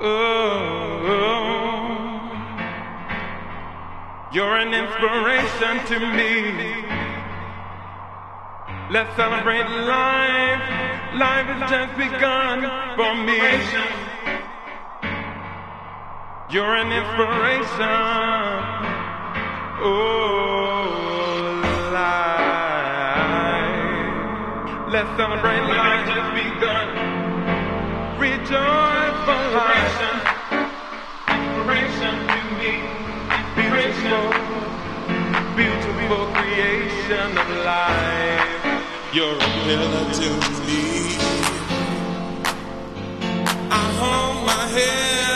Oh, you're an inspiration to me. Let's celebrate life. Life has just begun for me. You're an inspiration. Oh, life. Let's celebrate life. Life begun. Rejoice. vision of life. You're a pillar to me. I hold my head.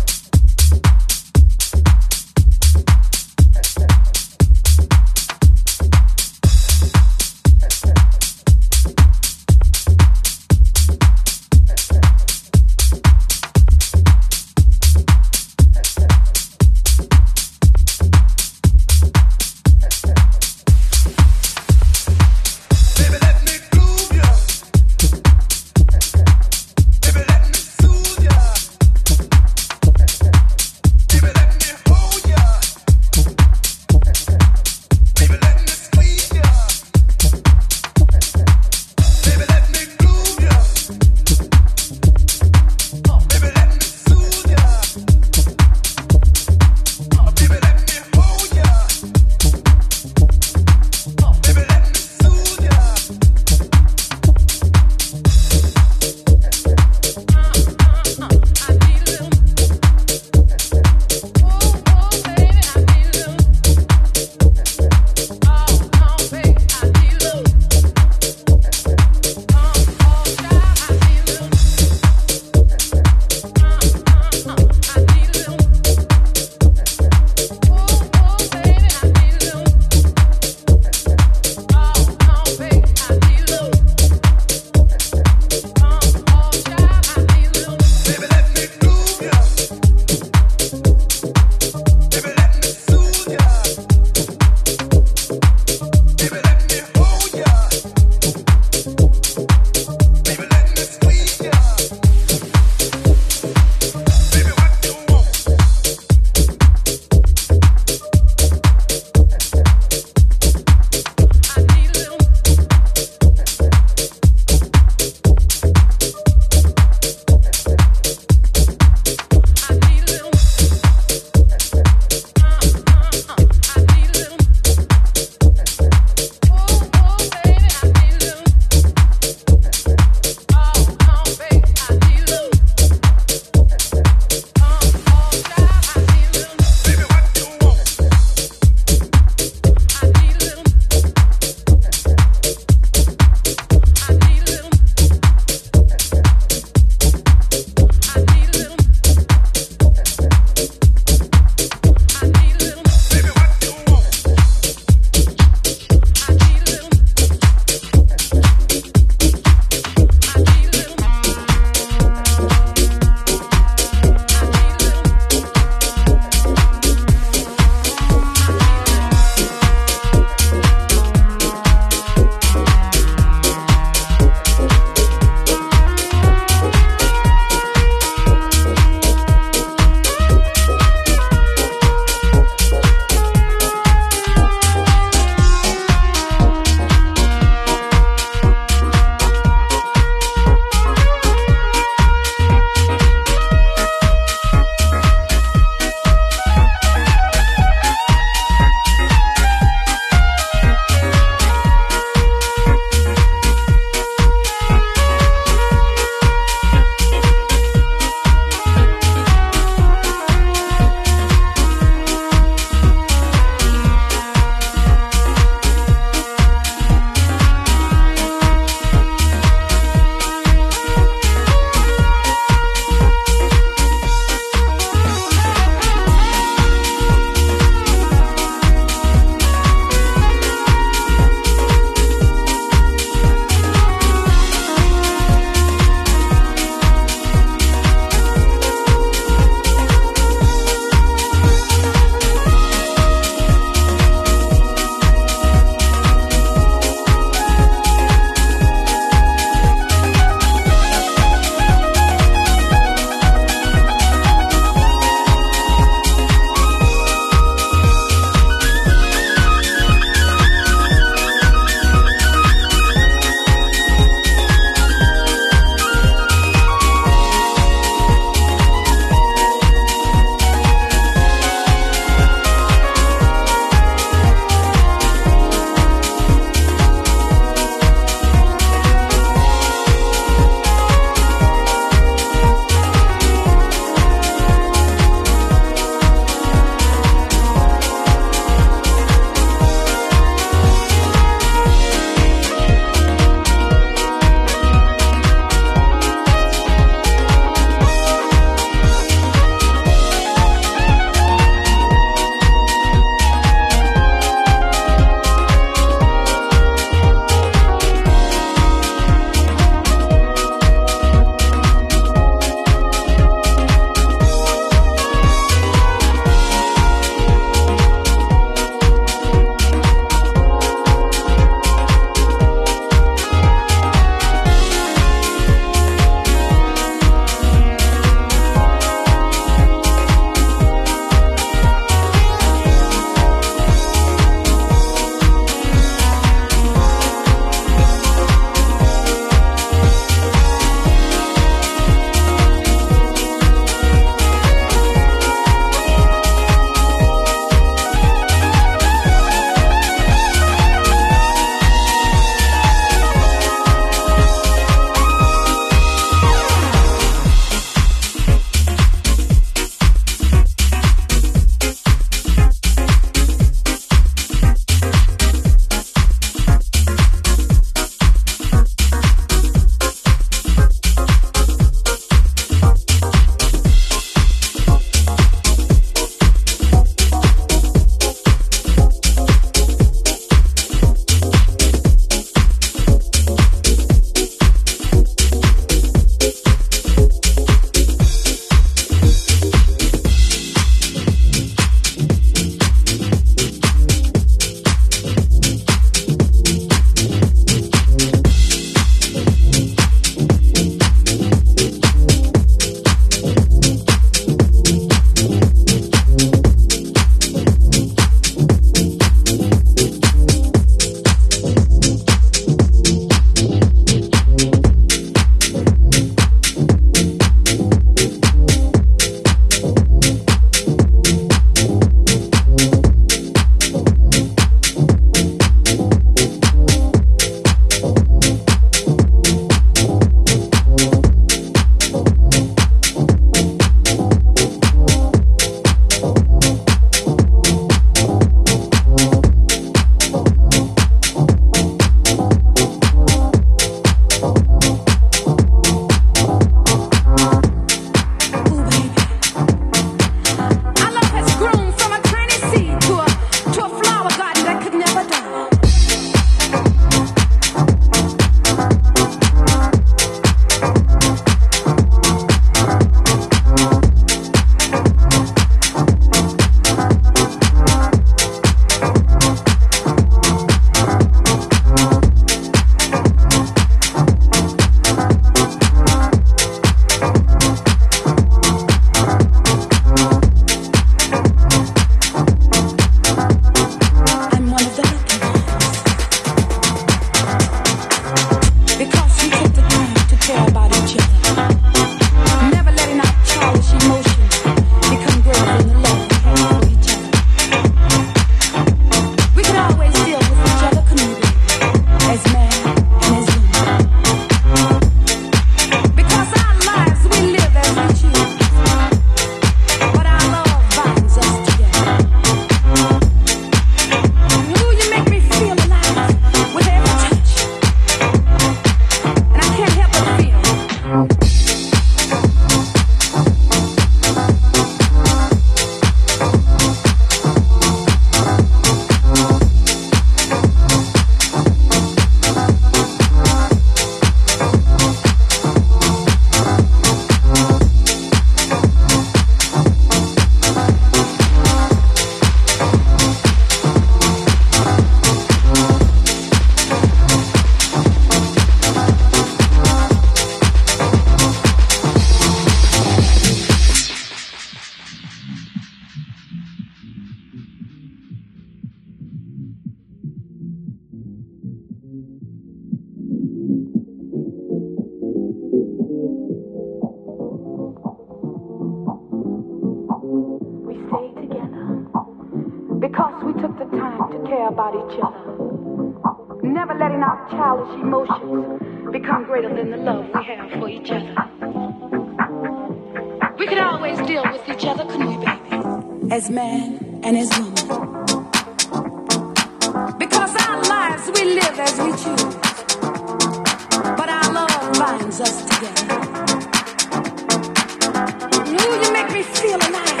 Ooh, you make me feel alive.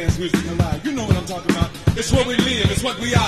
dance music alive. You know what I'm talking about. It's what we live, it's what we are.